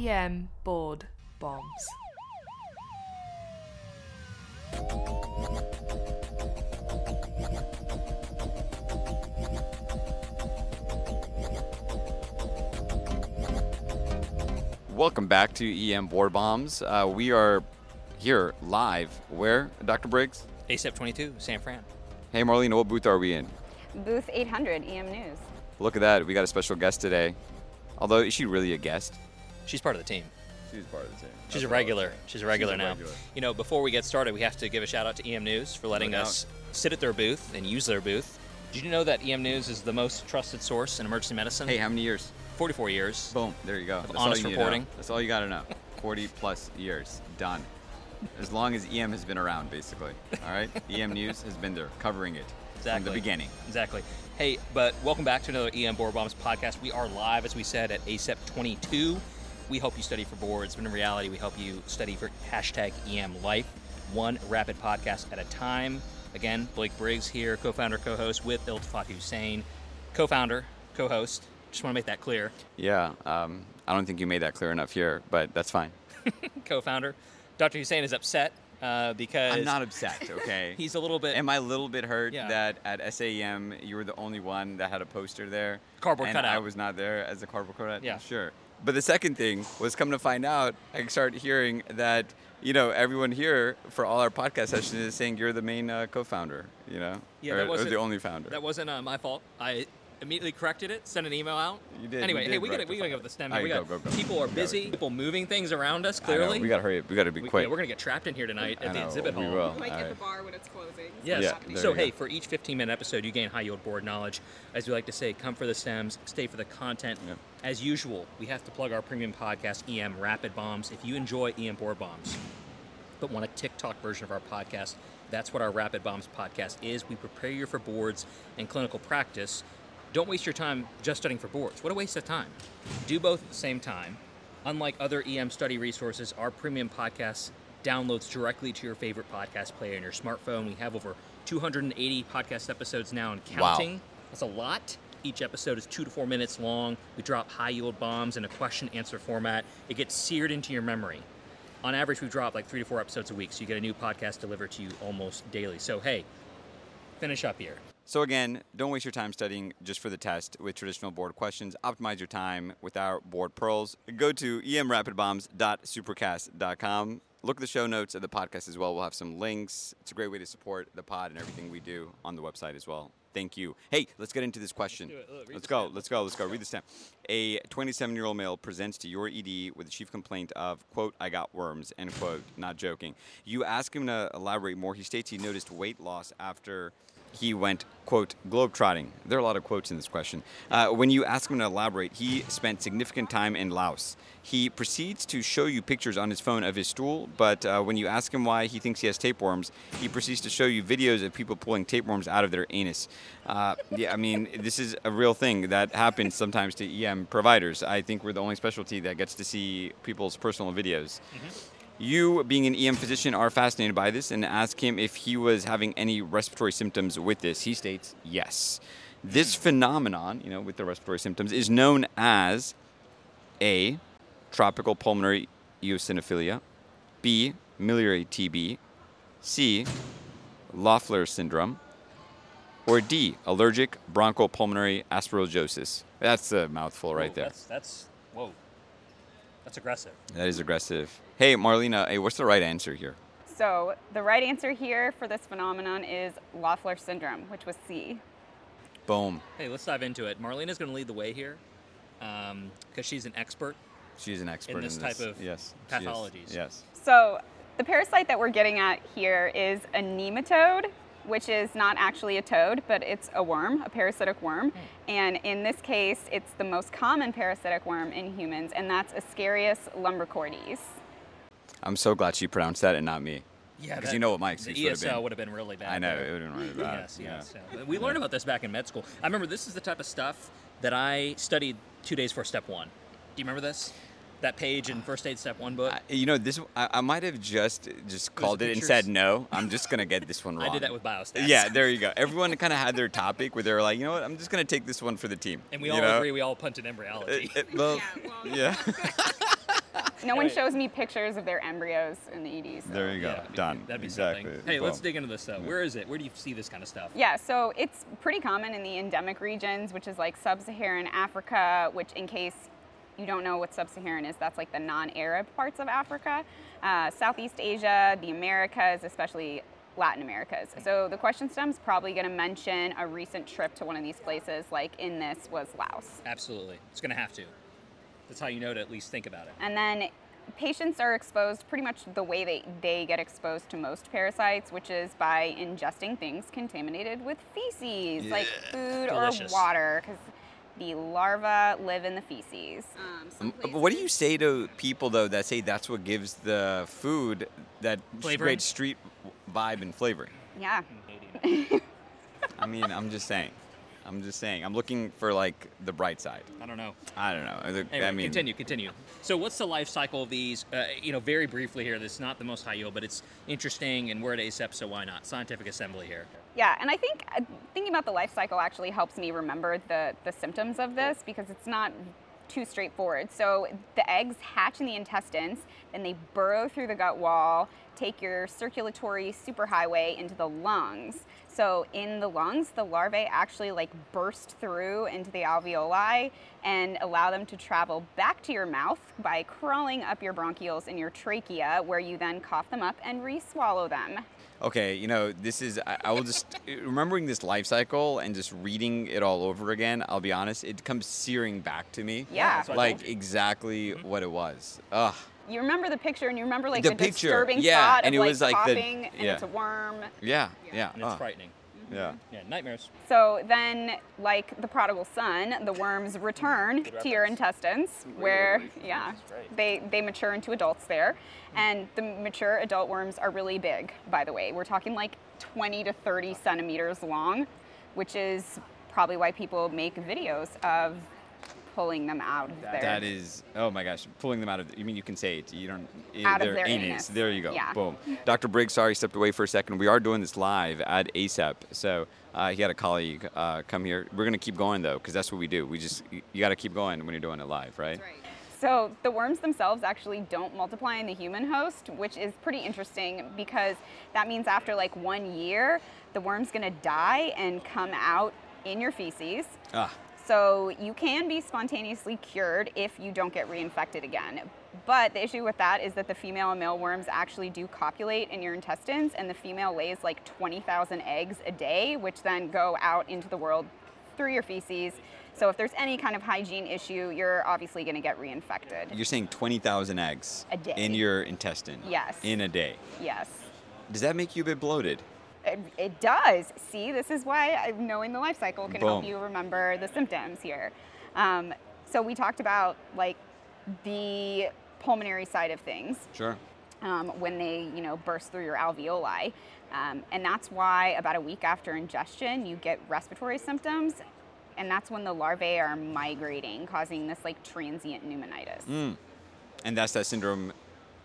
EM board bombs. Welcome back to EM Board Bombs. Uh, we are here live. Where, Dr. Briggs? ACEP 22, San Fran. Hey, Marlene, what booth are we in? Booth 800 EM News. Look at that. We got a special guest today. Although, is she really a guest? She's part of the team. She's part of the team. She's a regular. She's a regular a now. regular. You know, before we get started, we have to give a shout out to EM News for letting No us sit at their booth and use their booth. Did you know that EM News is the most trusted source in emergency medicine? Hey, how many years? 44 years. Boom. There you go. That's all honest you need to know. reporting. That's all you got to know. 40 plus years. Done. As long as EM has been around, basically. All right? EM News has been there, covering it from the beginning. Exactly. Hey, but welcome back to another EM Board Bombs podcast. We are live, as we said, at ACEP 22. We help you study for boards, but in reality, we help you study for hashtag EM Life, one rapid podcast at a time. Again, Blake Briggs here, co founder, co host with Iltifat Husain, co founder, co host. Just want to make that clear. Yeah. Um, I don't think you made that clear enough here, but that's fine. Co founder. Dr. Husain is upset uh, because I'm not upset, okay? he's a little bit. Am I a little bit hurt Yeah. that at SAEM you were the only one that had a poster there? Cardboard and cutout. I was not there as a cardboard cutout? Yeah. Sure. But the second thing was come to find out, I started hearing that, you know, everyone here for all our podcast sessions is saying you're the main uh, co founder, you know? Yeah, or, that wasn't- the only founder. That wasn't uh, my fault. I immediately corrected it, sent an email out. You did, Anyway, you hey, we got to we got to go with the stem. it. here. We All right, got go, go, go. people are You got busy, people moving things around us. Clearly, We got to hurry up. We got to be We- quick. yeah, we're gonna get trapped in here tonight I at the know, exhibit we hall. will. Like All at right. the bar when it's closing. Yes. Yeah, so hey, go. for each 15 minute episode, you gain high yield board knowledge. As we like to say, come for the stems, stay for the content. Yep. As usual, we have to plug our premium podcast, EM Rapid Bombs. If you enjoy EM Board Bombs, but want a TikTok version of our podcast, that's what our Rapid Bombs podcast is. We prepare you for boards and clinical practice. Don't waste your time just studying for boards. What a waste of time. Do both at the same time. Unlike other EM study resources, our premium podcast downloads directly to your favorite podcast player on your smartphone. We have over 280 podcast episodes now and Wow. counting. That's a lot. Each episode is two to four minutes long. We drop high yield bombs in a question answer format. It gets seared into your memory. On average, we drop like three to four episodes a week, so you get a new podcast delivered to you almost daily. So, hey, finish up here. So again, don't waste your time studying just for the test with traditional board questions. Optimize your time with our board pearls. Go to emrapidbombs.supercast.com. Look at the show notes of the podcast as well. We'll have some links. It's a great way to support the pod and everything we do on the website as well. Thank you. Hey, let's get into this question. it. Look, Let's go. Let's go. Let's go. Read the stamp. A 27-year-old male presents to your ED with a chief complaint of quote I got worms end quote. Not joking. You ask him to elaborate more. He states he noticed weight loss after he went quote globetrotting. There are a lot of quotes in this question. Uh, when you ask him to elaborate, he spent significant time in Laos. He proceeds to show you pictures on his phone of his stool, but uh, when you ask him why he thinks he has tapeworms, he proceeds to show you videos of people pulling tapeworms out of their anus. Uh, yeah, I mean, this is a real thing that happens sometimes to EM providers. I think we're the only specialty that gets to see people's personal videos. You, being an EM physician, are fascinated by this and ask him if he was having any respiratory symptoms with this. He states yes. This phenomenon, you know, with the respiratory symptoms, is known as A. Tropical pulmonary eosinophilia, B. Miliary TB, C. Loeffler syndrome, or D. Allergic bronchopulmonary aspergillosis. That's a mouthful right Whoa, there. That's, that's whoa. That's aggressive. That is aggressive. Hey, Marlena, hey, what's the right answer here? So the right answer here for this phenomenon is Loeffler syndrome, which was C. Boom. Hey, let's dive into it. Marlena's going to lead the way here um, because she's an expert. She's an expert in this type of yes, pathologies. Yes. So the parasite that we're getting at here is a nematode, which is not actually a toad, but it's a worm, a parasitic worm. Hmm. And in this case, it's the most common parasitic worm in humans, and that's Ascaris lumbricoides. I'm so glad she pronounced that and not me. Yeah, Because you know what my the excuse would have ESL been. would have been really bad. I know, it would have been really bad. Yes, yes. yeah. We learned about this back in med school. I remember this is the type of stuff that I studied two days for step one. Do you remember this? That page in first aid step one book. I- you know, this I, I might have just just called it and said no. I'm just gonna get this one wrong. I did that with biostats. Yeah, there you go. Everyone kind of had their topic where they were like, you know what, I'm just gonna take this one for the team. And we you all know? agree we all punted embryology. It- it- well, Yeah, well, yeah. no one shows me pictures of their embryos in the ED. So. There you go. Yeah, that'd be- Done. That'd be exactly. something. Hey, let's dig into this though. Where is it? Where do you see this kind of stuff? Yeah, so it's pretty common in the endemic regions, which is like sub-Saharan Africa, which in case you don't know what sub-Saharan is, that's like the non-Arab parts of Africa, uh, Southeast Asia, the Americas, especially Latin Americas. So the question stem's probably going to mention a recent trip to one of these places, like in this was Laos. Absolutely. It's going to have to. That's how you know to at least think about it. And then patients are exposed pretty much the way they, they get exposed to most parasites, which is by ingesting things contaminated with feces, like food Delicious. or water, because the larvae live in the feces. Um, what do you say to people though that say that's what gives the food that Flavoring? great street vibe and flavoring? Yeah. I mean, I'm just saying. I'm just saying. I'm looking for like the bright side. I don't know. I don't know. Anyway, I mean, continue, continue. So, what's the life cycle of these? Uh, you know, very briefly here. This is not the most high yield, but it's interesting, and we're at ACEP, so why not? Scientific assembly here. Yeah, and I think uh, thinking about the life cycle actually helps me remember the, the symptoms of this because it's not too straightforward. So the eggs hatch in the intestines, then they burrow through the gut wall, take your circulatory superhighway into the lungs. So in the lungs, the larvae actually like burst through into the alveoli and allow them to travel back to your mouth by crawling up your bronchioles in your trachea, where you then cough them up and re-swallow them. Okay, you know, this is, I, I will just, remembering this life cycle and just reading it all over again, I'll be honest, it comes searing back to me. Yeah. that's Like told you. exactly mm-hmm. what it was. Ugh. You remember the picture and you remember like The the, picture, disturbing yeah, thought and of it like was like the- coughing and it's a worm. Yeah, yeah. And it's ugh, frightening. Yeah. Yeah, nightmares. So then, like the prodigal son, the worms return to your reference. intestines, where yeah, they they mature into adults there, and the mature adult worms are really big. By the way, we're talking like 20 to 30 centimeters long, which is probably why people make videos of pulling them out of there. That is, oh my gosh, pulling them out of. You mean you can say it? You don't. i- Out of their anus. anus. There you go. Yeah. Boom. Dr. Briggs, sorry, stepped away for a second. We are doing this live at ACEP, so uh, he had a colleague uh, come here. We're gonna keep going though, because that's what we do. We just you, you got to keep going when you're doing it live, right? So the worms themselves actually don't multiply in the human host, which is pretty interesting because that means after like one year, the worm's gonna die and come out in your feces. Ah, So you can be spontaneously cured if you don't get reinfected again. But the issue with that is that the female and male worms actually do copulate in your intestines, and the female lays like 20,000 eggs a day, which then go out into the world through your feces. So if there's any kind of hygiene issue, you're obviously going to get reinfected. you're saying 20,000 eggs A day. in your intestine. Yes. In a day. Yes. Does that make you a bit bloated? It, it does. See, this is why knowing the life cycle can help you remember the symptoms here. Um, so we talked about like the pulmonary side of things Sure. um, when they, you know, burst through your alveoli, um, and that's why about a week after ingestion you get respiratory symptoms, and that's when the larvae are migrating, causing this like transient pneumonitis. Mm. And that's that syndrome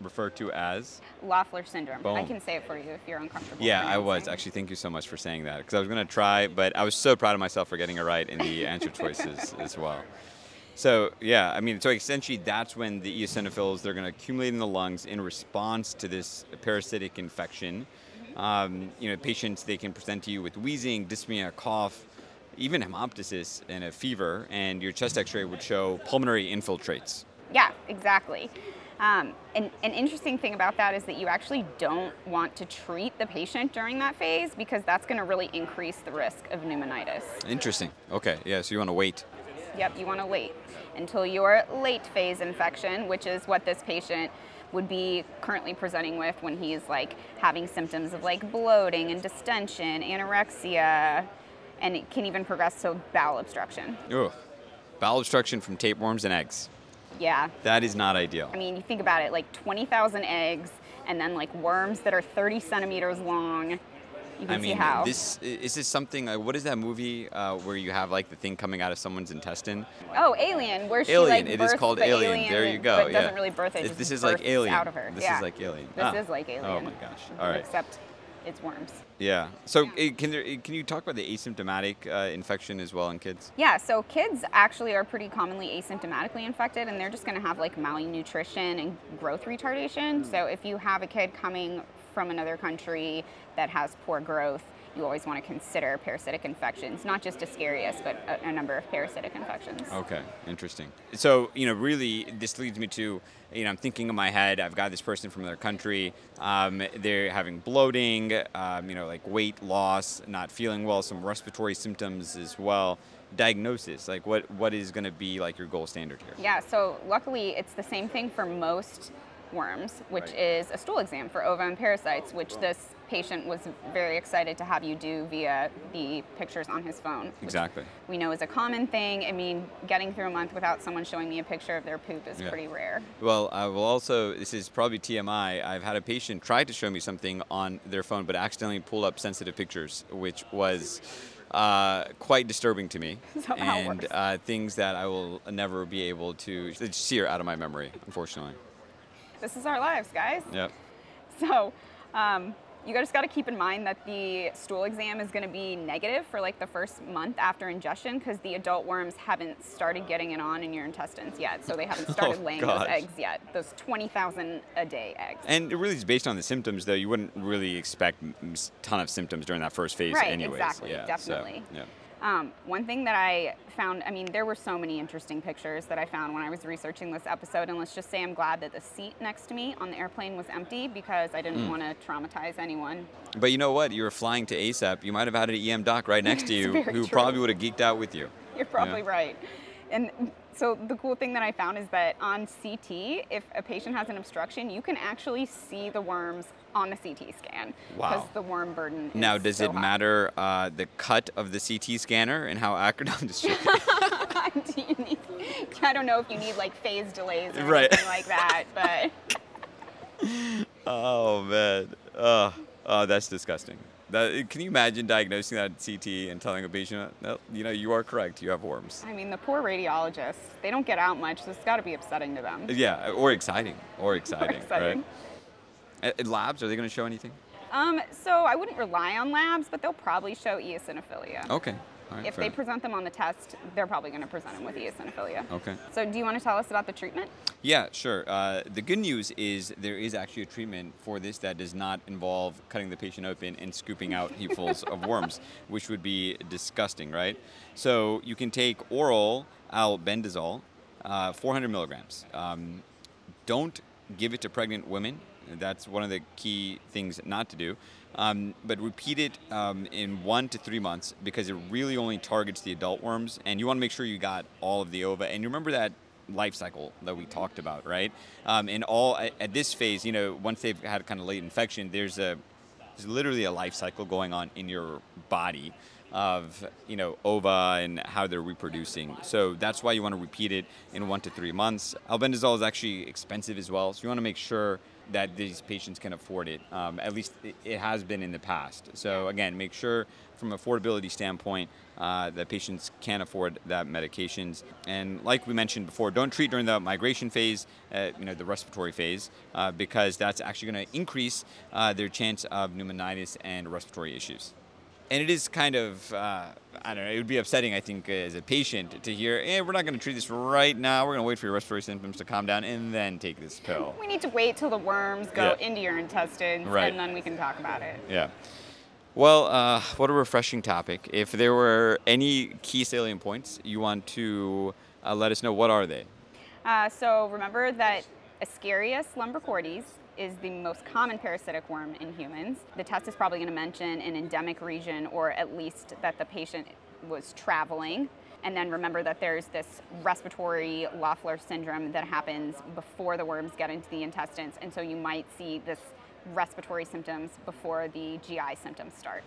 referred to as. Loeffler syndrome. I can say it for you if you're uncomfortable. Yeah, I was actually. Thank you so much for saying that because I was gonna try, but I was so proud of myself for getting it right in the answer choices as well. So yeah, I mean, so essentially that's when the eosinophils they're gonna accumulate in the lungs in response to this parasitic infection. Um, you know, patients they can present to you with wheezing, dyspnea, cough, even hemoptysis and a fever, and your chest X-ray would show pulmonary infiltrates. Yeah, exactly. Um, and an interesting thing about that is that you actually don't want to treat the patient during that phase because that's going to really increase the risk of pneumonitis. Interesting. Okay, yeah. So you want to wait. Yep, you want to wait until your late phase infection, which is what this patient would be currently presenting with when he's like having symptoms of like bloating and distension, anorexia, and it can even progress to bowel obstruction. Ugh. Bowel obstruction from tapeworms and eggs. Yeah, That is not ideal. I mean, you think about it like 20,000 eggs and then like worms that are 30 centimeters long. You can I see mean, how. this is this something? Uh, what is that movie uh, where you have like the thing coming out of someone's intestine? oh, Alien, where she Alien. like it is called the Alien. There you go. But yeah. doesn't really birth it. This is like Alien. out of her. This yeah. is like Alien. This Ah. is like Alien. Oh my gosh. All right. Except it's worms. Yeah. So eh, can there, eh, can you talk about the asymptomatic uh, infection as well in kids? Yeah, so kids actually are pretty commonly asymptomatically infected, and they're just going to have like malnutrition and growth retardation. So if you have a kid coming from another country that has poor growth, you always want to consider parasitic infections, not just Ascaris, but a, a number of parasitic infections. Okay, interesting. So, you know, really, this leads me to, you know, I'm thinking in my head, I've got this person from another country, um, they're having bloating, um, you know, like weight loss, not feeling well, some respiratory symptoms as well. Diagnosis, like what, what is going to be like your gold standard here? Yeah, so luckily it's the same thing for most worms, which Right. is a stool exam for ova and parasites, which this patient was very excited to have you do via the pictures on his phone. Exactly. We know is a common thing. I mean, getting through a month without someone showing me a picture of their poop is Yeah. pretty rare. Well, I will also, this is probably TMI. I've had a patient try to show me something on their phone, but accidentally pull up sensitive pictures, which was uh, quite disturbing to me. So and uh, things that I will never be able to sear out of my memory, unfortunately. This is our lives, guys. Yep. So, um, you just got to keep in mind that the stool exam is going to be negative for like the first month after ingestion because the adult worms haven't started getting it on in your intestines yet. So they haven't oh, started laying Oh, gosh. those eggs yet. Those 20,000 a day eggs. And it really is based on the symptoms, though. You wouldn't really expect a ton of symptoms during that first phase, Right, anyways. exactly, Yeah, so, definitely. yeah. Um, one thing that I found, I mean, there were so many interesting pictures that I found when I was researching this episode, and let's just say I'm glad that the seat next to me on the airplane was empty because I Mm. didn't want to traumatize anyone. But you know what? You were flying to ACEP. You might have had an EM doc right next to you who true. probably would have geeked out with you. You're probably right. And so the cool thing that I found is that on CT, if a patient has an obstruction, you can actually see the worms on the CT scan because Wow. the worm burden. Is Now, does so it high. matter uh, the cut of the CT scanner and how accurate? I'm just joking. Do you need, I don't know if you need like phase delays or Right. anything like that, but oh man, oh, oh, that's disgusting. That, can you imagine diagnosing that CT and telling a patient, no, you know, you are correct, you have worms? I mean, the poor radiologists, they don't get out much, so it's got to be upsetting to them. Yeah, or exciting, or exciting, or exciting. right? Uh, labs, are they going to show anything? Um, so I wouldn't rely on labs, but they'll probably show eosinophilia. Okay. Right, If fair. they present them on the test, they're probably going to present them with eosinophilia. Okay. So do you want to tell us about the treatment? Yeah, sure. Uh, the good news is there is actually a treatment for this that does not involve cutting the patient open and scooping out heapfuls of worms, which would be disgusting, right? So you can take oral albendazole, uh, 400 milligrams. Um, don't give it to pregnant women. That's one of the key things not to do. Um, but repeat it um, in one to three months because it really only targets the adult worms, and you want to make sure you got all of the ova. And you remember that life cycle that we talked about, right? Um, and all at, at this phase, you know, once they've had kind of late infection, there's a there's literally a life cycle going on in your body of you know ova and how they're reproducing. So that's why you want to repeat it in one to three months. Albendazole is actually expensive as well, so you want to make sure that these patients can afford it. Um, at least it, has been in the past. So again, make sure from affordability standpoint uh, that patients can afford that medications. And like we mentioned before, don't treat during the migration phase, uh, you know, the respiratory phase, uh, because that's actually going to increase uh, their chance of pneumonitis and respiratory issues. And it is kind of, uh, I don't know, it would be upsetting, I think, as a patient to hear, eh, we're not going to treat this right now. We're going to wait for your respiratory symptoms to calm down and then take this pill. We need to wait till the worms go Yeah. into your intestines Right. and then we can talk about it. Yeah. Well, uh, what a refreshing topic. If there were any key salient points you want to uh, let us know, what are they? Uh, so remember that Ascaris lumbricoides is the most common parasitic worm in humans. The test is probably going to mention an endemic region or at least that the patient was traveling. And then remember that there's this respiratory Loeffler syndrome that happens before the worms get into the intestines. And so you might see this respiratory symptoms before the GI symptoms start.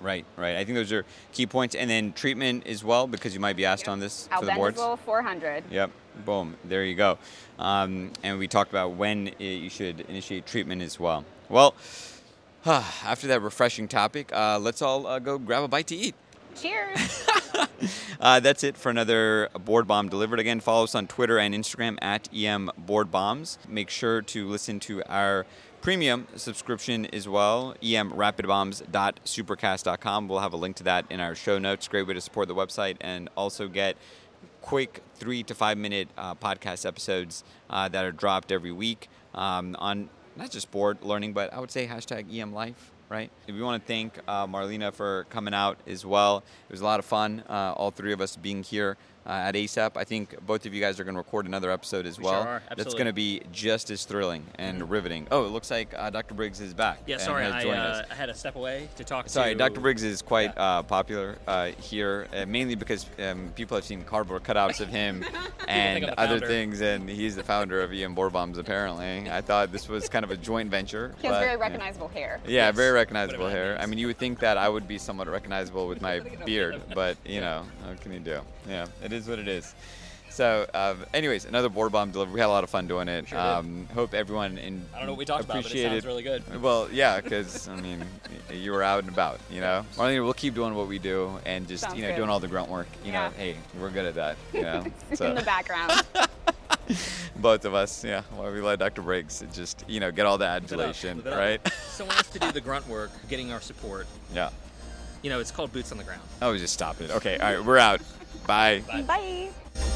Right, right. I think those are key points. And then treatment as well, because you might be asked on this for the boards. Albendazole 400. Yep. Boom. There you go. Um, and we talked about when i you should initiate treatment as well. Well, after that refreshing topic, uh, let's all uh, go grab a bite to eat. Cheers! Uh, that's it for another board bomb delivered. Again, follow us on Twitter and Instagram at EM Board Bombs. Make sure to listen to our premium subscription as well, emrapidbombs.supercast.com. We'll have a link to that in our show notes. Great way to support the website and also get quick three to five minute uh, podcast episodes uh, that are dropped every week um, on not just board learning, but I would say hashtag EM Life. Right. We want to thank uh, Marlena for coming out as well. It was a lot of fun. Uh, all three of us being here uh, at ACEP. I think both of you guys are going to record another episode as We well. sure are, That's going to be just as thrilling and riveting. Oh, it looks like uh, Dr. Briggs is back. Yeah, and sorry, has I, uh, us. I had to step away to talk to Sorry, to. Dr. Briggs is quite Yeah. uh, popular uh, here, uh, mainly because um, people have seen cardboard cutouts of him and think I'm the other things, and he's the founder of EM Board Bombs, apparently. I thought this was kind of a joint venture. He has but, very yeah. recognizable hair. Yeah, Yes. very recognizable hair. means. I mean, you would think that I would be somewhat recognizable with my beard, but you know, what can you do? Yeah, it is what it is. So, uh, anyways, another board bomb delivery. We had a lot of fun doing it. Sure um, hope everyone in I don't know what we talked about, but it appreciated. sounds really good. Well, yeah, because I mean, you were out and about, you know. Marlene, we'll keep doing what we do and just Sounds you know good. doing all the grunt work. You know, hey, we're good at that. You know, in the background. both of us, yeah. While we let Dr. Briggs just you know get all the Live it up, adulation, live it up. right? Someone has to do the grunt work, getting our support. yeah. You know, it's called boots on the ground. Oh, just stop it. Okay, all right, we're out. Bye. Bye. Bye.